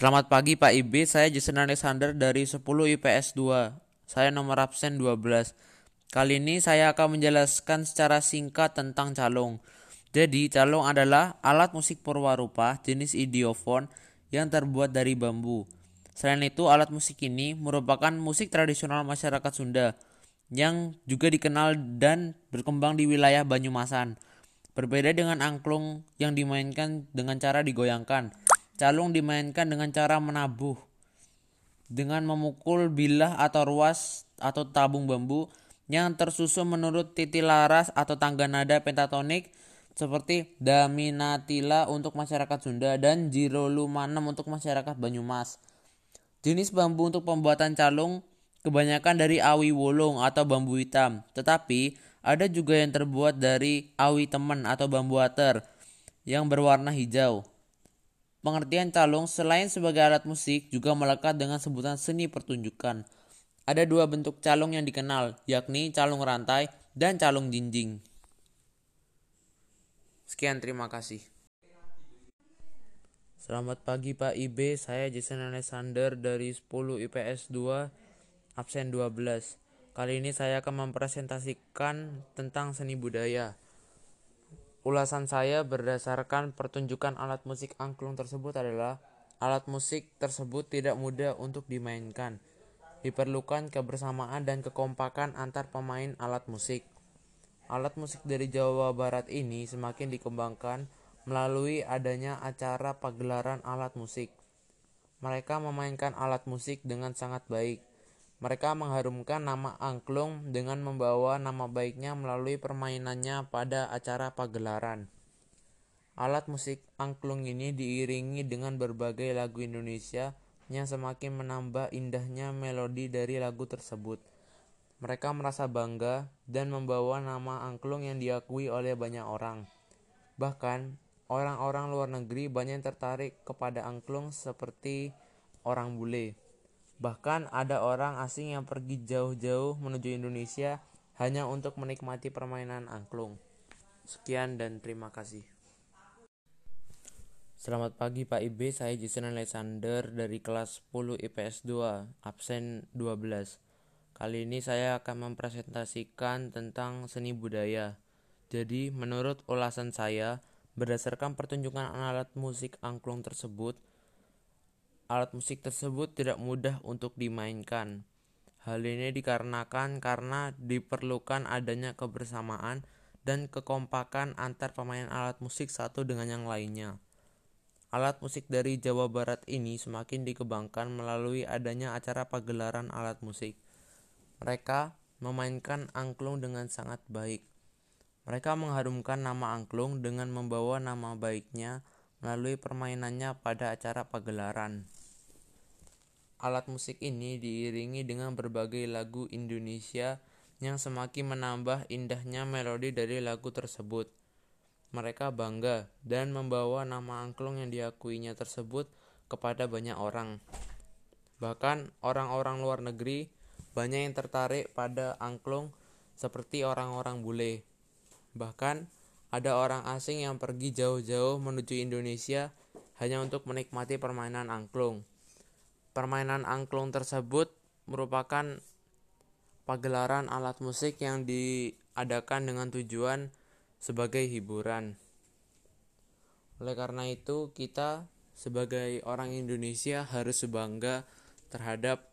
Selamat pagi Pak IB, saya Jason Alexander dari 10 IPS 2. Saya nomor absen 12. Kali ini saya akan menjelaskan secara singkat tentang calung. Jadi, calung adalah alat musik purwarupa jenis idiofon yang terbuat dari bambu. Selain itu, alat musik ini merupakan musik tradisional masyarakat Sunda yang juga dikenal dan berkembang di wilayah Banyumasan. Berbeda dengan angklung yang dimainkan dengan cara digoyangkan, calung dimainkan dengan cara menabuh dengan memukul bilah atau ruas atau tabung bambu yang tersusun menurut titi laras atau tangga nada pentatonik seperti Daminatila untuk masyarakat Sunda dan Jirolumanem untuk masyarakat Banyumas. Jenis bambu untuk pembuatan calung kebanyakan dari awi wolong atau bambu hitam, tetapi ada juga yang terbuat dari awi temen atau bambu water yang berwarna hijau. Pengertian calung selain sebagai alat musik juga melekat dengan sebutan seni pertunjukan. Ada dua bentuk calung yang dikenal, yakni calung rantai dan calung jinjing. Sekian terima kasih. Selamat pagi Pak IB, saya Jason Alexander dari 10 IPS 2, absen 12. Kali ini saya akan mempresentasikan tentang seni budaya. Ulasan saya berdasarkan pertunjukan alat musik angklung tersebut adalah alat musik tersebut tidak mudah untuk dimainkan. Diperlukan kebersamaan dan kekompakan antar pemain alat musik. Alat musik dari Jawa Barat ini semakin dikembangkan melalui adanya acara pagelaran alat musik. Mereka memainkan alat musik dengan sangat baik. Mereka mengharumkan nama angklung dengan membawa nama baiknya melalui permainannya pada acara pagelaran. Alat musik angklung ini diiringi dengan berbagai lagu Indonesia yang semakin menambah indahnya melodi dari lagu tersebut. Mereka merasa bangga dan membawa nama angklung yang diakui oleh banyak orang. Bahkan, orang-orang luar negeri banyak tertarik kepada angklung seperti orang bule. Bahkan ada orang asing yang pergi jauh-jauh menuju Indonesia hanya untuk menikmati permainan angklung. Sekian dan terima kasih. Selamat pagi Pak IB, saya Jason Alexander dari kelas 10 IPS 2, absen 12. Kali ini saya akan mempresentasikan tentang seni budaya. Jadi, menurut ulasan saya, berdasarkan pertunjukan alat musik angklung tersebut, alat musik tersebut tidak mudah untuk dimainkan. Hal ini dikarenakan karena diperlukan adanya kebersamaan dan kekompakan antar pemain alat musik satu dengan yang lainnya. Alat musik dari Jawa Barat ini semakin dikembangkan melalui adanya acara pagelaran alat musik. Mereka memainkan angklung dengan sangat baik. Mereka mengharumkan nama angklung dengan membawa nama baiknya melalui permainannya pada acara pagelaran. Alat musik ini diiringi dengan berbagai lagu Indonesia yang semakin menambah indahnya melodi dari lagu tersebut. Mereka bangga dan membawa nama angklung yang diakuinya tersebut kepada banyak orang. Bahkan orang-orang luar negeri banyak yang tertarik pada angklung seperti orang-orang bule. Bahkan ada orang asing yang pergi jauh-jauh menuju Indonesia hanya untuk menikmati permainan angklung. Permainan angklung tersebut merupakan pagelaran alat musik yang diadakan dengan tujuan sebagai hiburan. Oleh karena itu, kita sebagai orang Indonesia harus bangga terhadap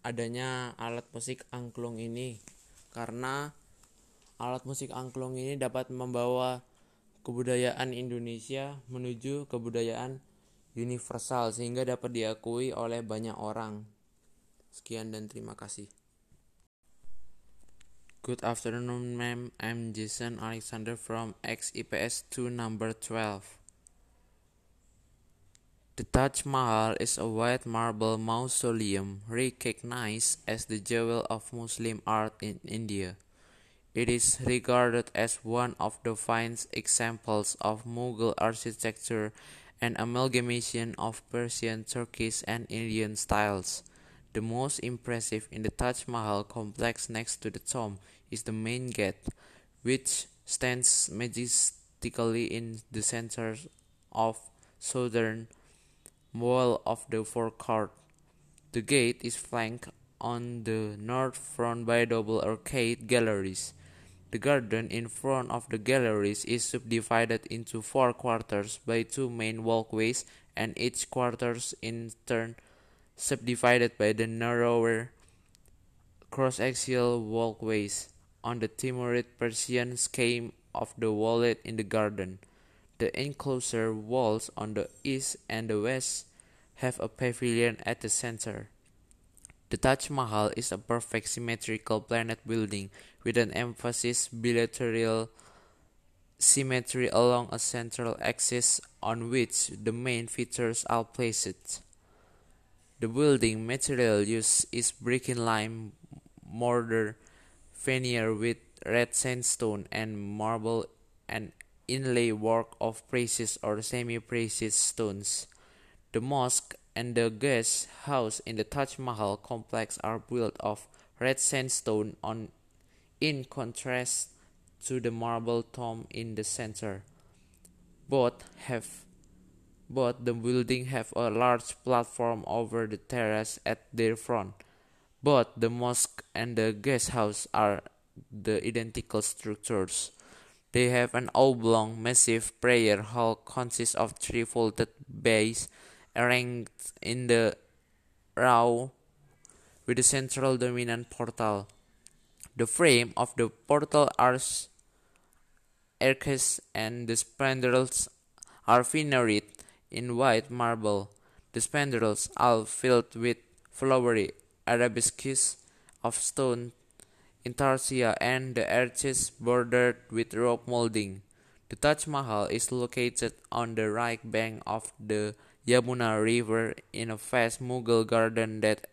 adanya alat musik angklung ini karena alat musik angklung ini dapat membawa kebudayaan Indonesia menuju kebudayaan universal sehingga dapat diakui oleh banyak orang. Sekian dan terima kasih. Good afternoon, ma'am. I'm Jason Alexander from XIPS 2 number 12. The Taj Mahal is a white marble mausoleum recognized as the jewel of Muslim art in India. It is regarded as one of the finest examples of Mughal architecture an amalgamation of Persian, Turkish, and Indian styles. The most impressive in the Taj Mahal complex next to the tomb is the main gate, which stands majestically in the center of southern wall of the forecourt. The gate is flanked on the north front by double arcade galleries. The garden in front of the galleries is subdivided into four quarters by two main walkways and each quarters in turn subdivided by the narrower cross-axial walkways on the Timurid Persian scheme of the wallet in the garden. The enclosure walls on the east and the west have a pavilion at the center. The Taj Mahal is a perfect symmetrical planet building with an emphasis bilateral symmetry along a central axis on which the main features are placed. The building material used is brick and lime mortar veneer with red sandstone and marble and inlay work of precious or semi-precious stones. The mosque and the guest house in the Taj Mahal complex are built of red sandstone on in contrast to the marble tomb in the center. Both have both the building have a large platform over the terrace at their front. Both the mosque and the guest house are the identical structures. They have an oblong, massive prayer hall consists of three vaulted bays arranged in the row with a central dominant portal. The frame of the portal arch arches and the spandrels are veneered in white marble. The spandrels are filled with flowery arabesques of stone intarsia and the arches bordered with rock molding. The Taj Mahal is located on the right bank of the Yamuna River in a vast Mughal garden that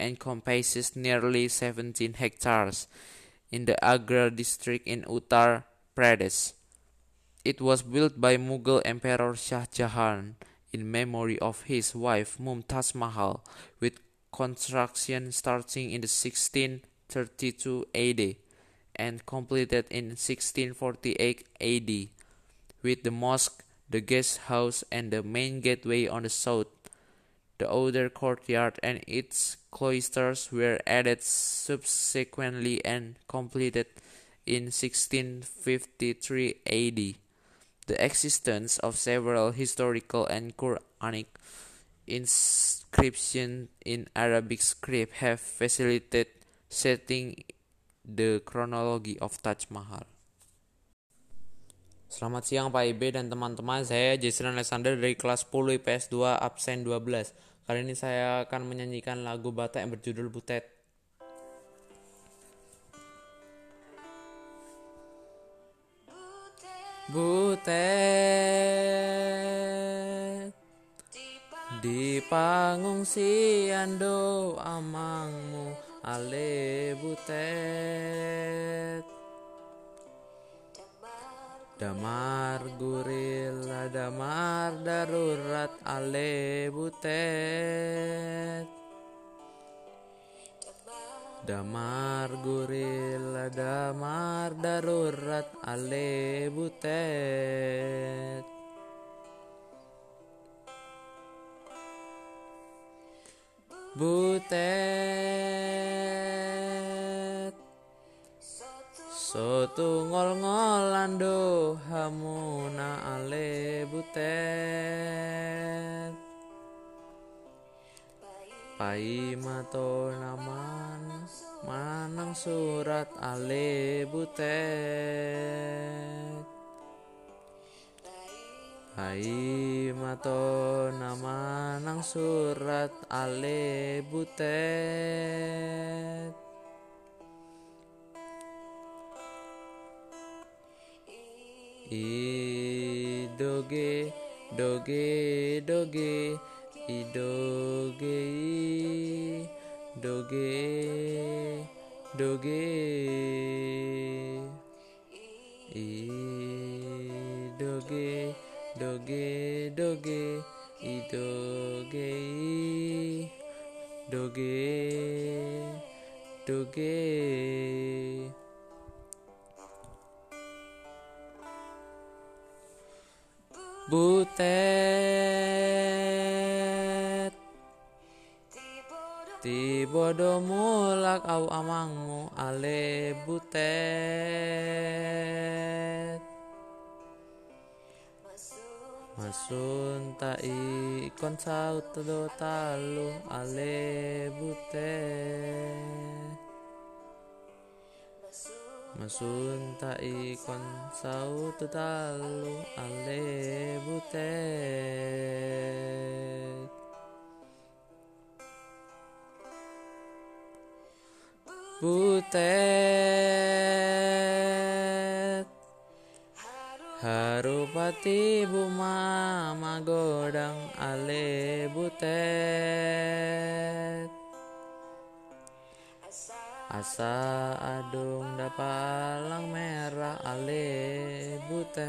encompasses nearly 17 hectares in the Agra district in Uttar Pradesh. It was built by Mughal Emperor Shah Jahan in memory of his wife Mumtaz Mahal, with construction starting in the 1632 AD and completed in 1648 AD, with the mosque, the guest house, and the main gateway on the south. The outer courtyard and its cloisters were added subsequently and completed in 1653 AD. The existence of several historical and Quranic inscriptions in Arabic script have facilitated setting the chronology of Taj Mahal. Selamat siang Pak Ibe dan teman-teman, saya Jason Alexander dari kelas 10 IPS 2 absen 12. Kali ini saya akan menyanyikan lagu Batak yang berjudul Butet. Butet di pangungsian do amangmu ale butet Damar gurila damar darurat ale butet. Damar gurila damar darurat ale butet. Butet Sotu ngol-ngolan hamuna ale butet. Pai mato naman manang surat ale butet. Pai mato naman surat ale butet Idoge, doge, doge, idoge, doge, doge, idoge, doge, doge, idoge, doge, doge. Butet. Tibodo mulak au amangmu ale butet. Masun tai kon saut do talu ale butet. Masun ta ikon saut talu ale butet butet Harupati buma magodang ale butet Asa adung dapalang merah ale butet.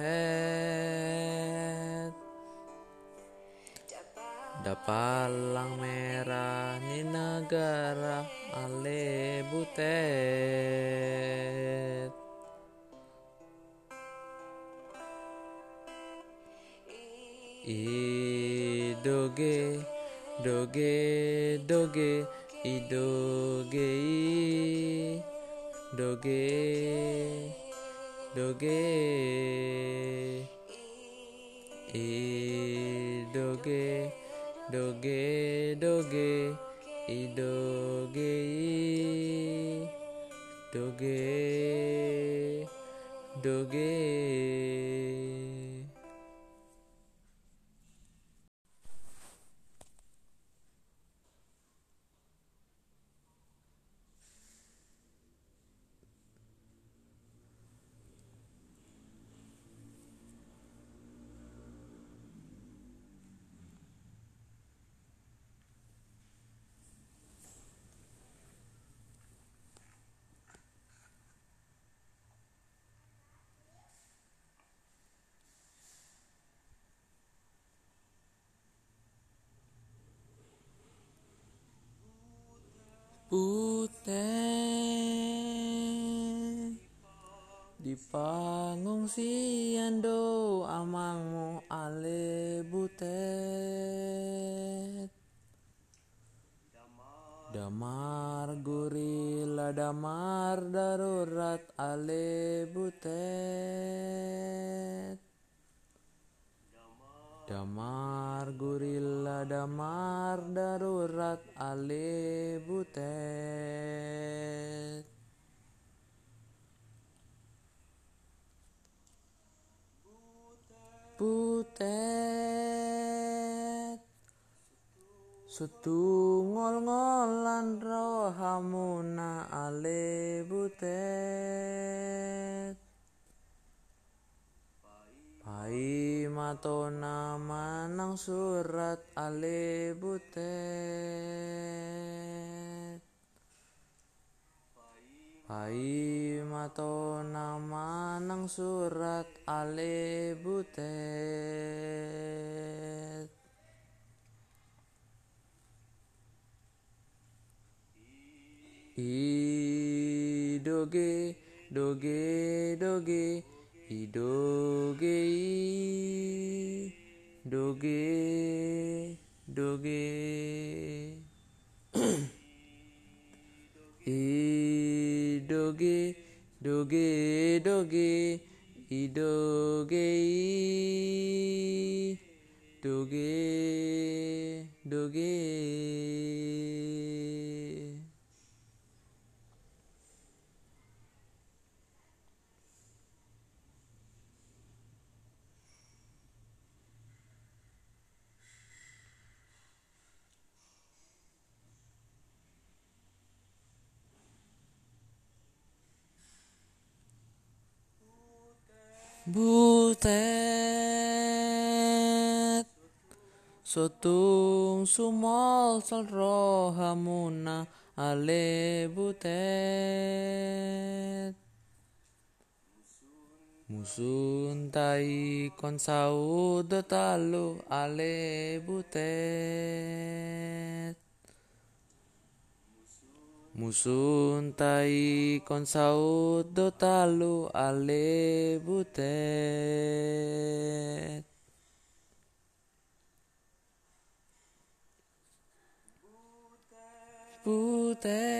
Dapalang merah ni negara ale butet. Idoge doge doge idoge doge doge. Idoge doge doge. Idoge doge doge Butet di pangungsian do amangmu ale butet. Damar gurila damar darurat ale butet Damar gurila damar darurat ale butet Butet Setungol-ngolan rohamuna ale butet Pai matona manang surat ale butet Pai matona manang surat ale butet Idoge doge doge idoge doge doge idoge doge doge idoge doge doge Butet Sotung sumol sal rohamuna ale butet. Musun tai kon saud talu ale butet Musun tai kon saud talu ale butet. Butet.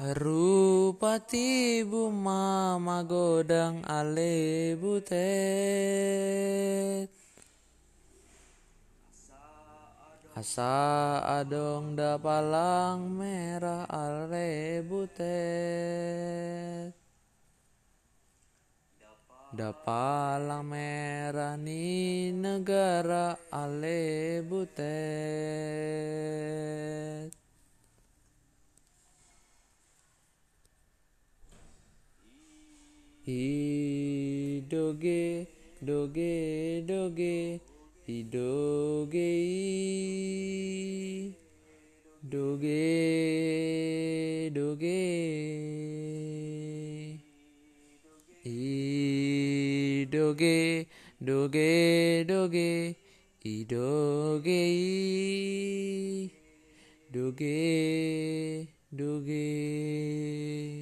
Rupati buma magodang ale butet Asa adong da palang merah ale butet Da palang merah ni negara ale butet Idoge, doge, doge, idoge, doge, doge, idoge, doge, doge, idoge, doge, doge.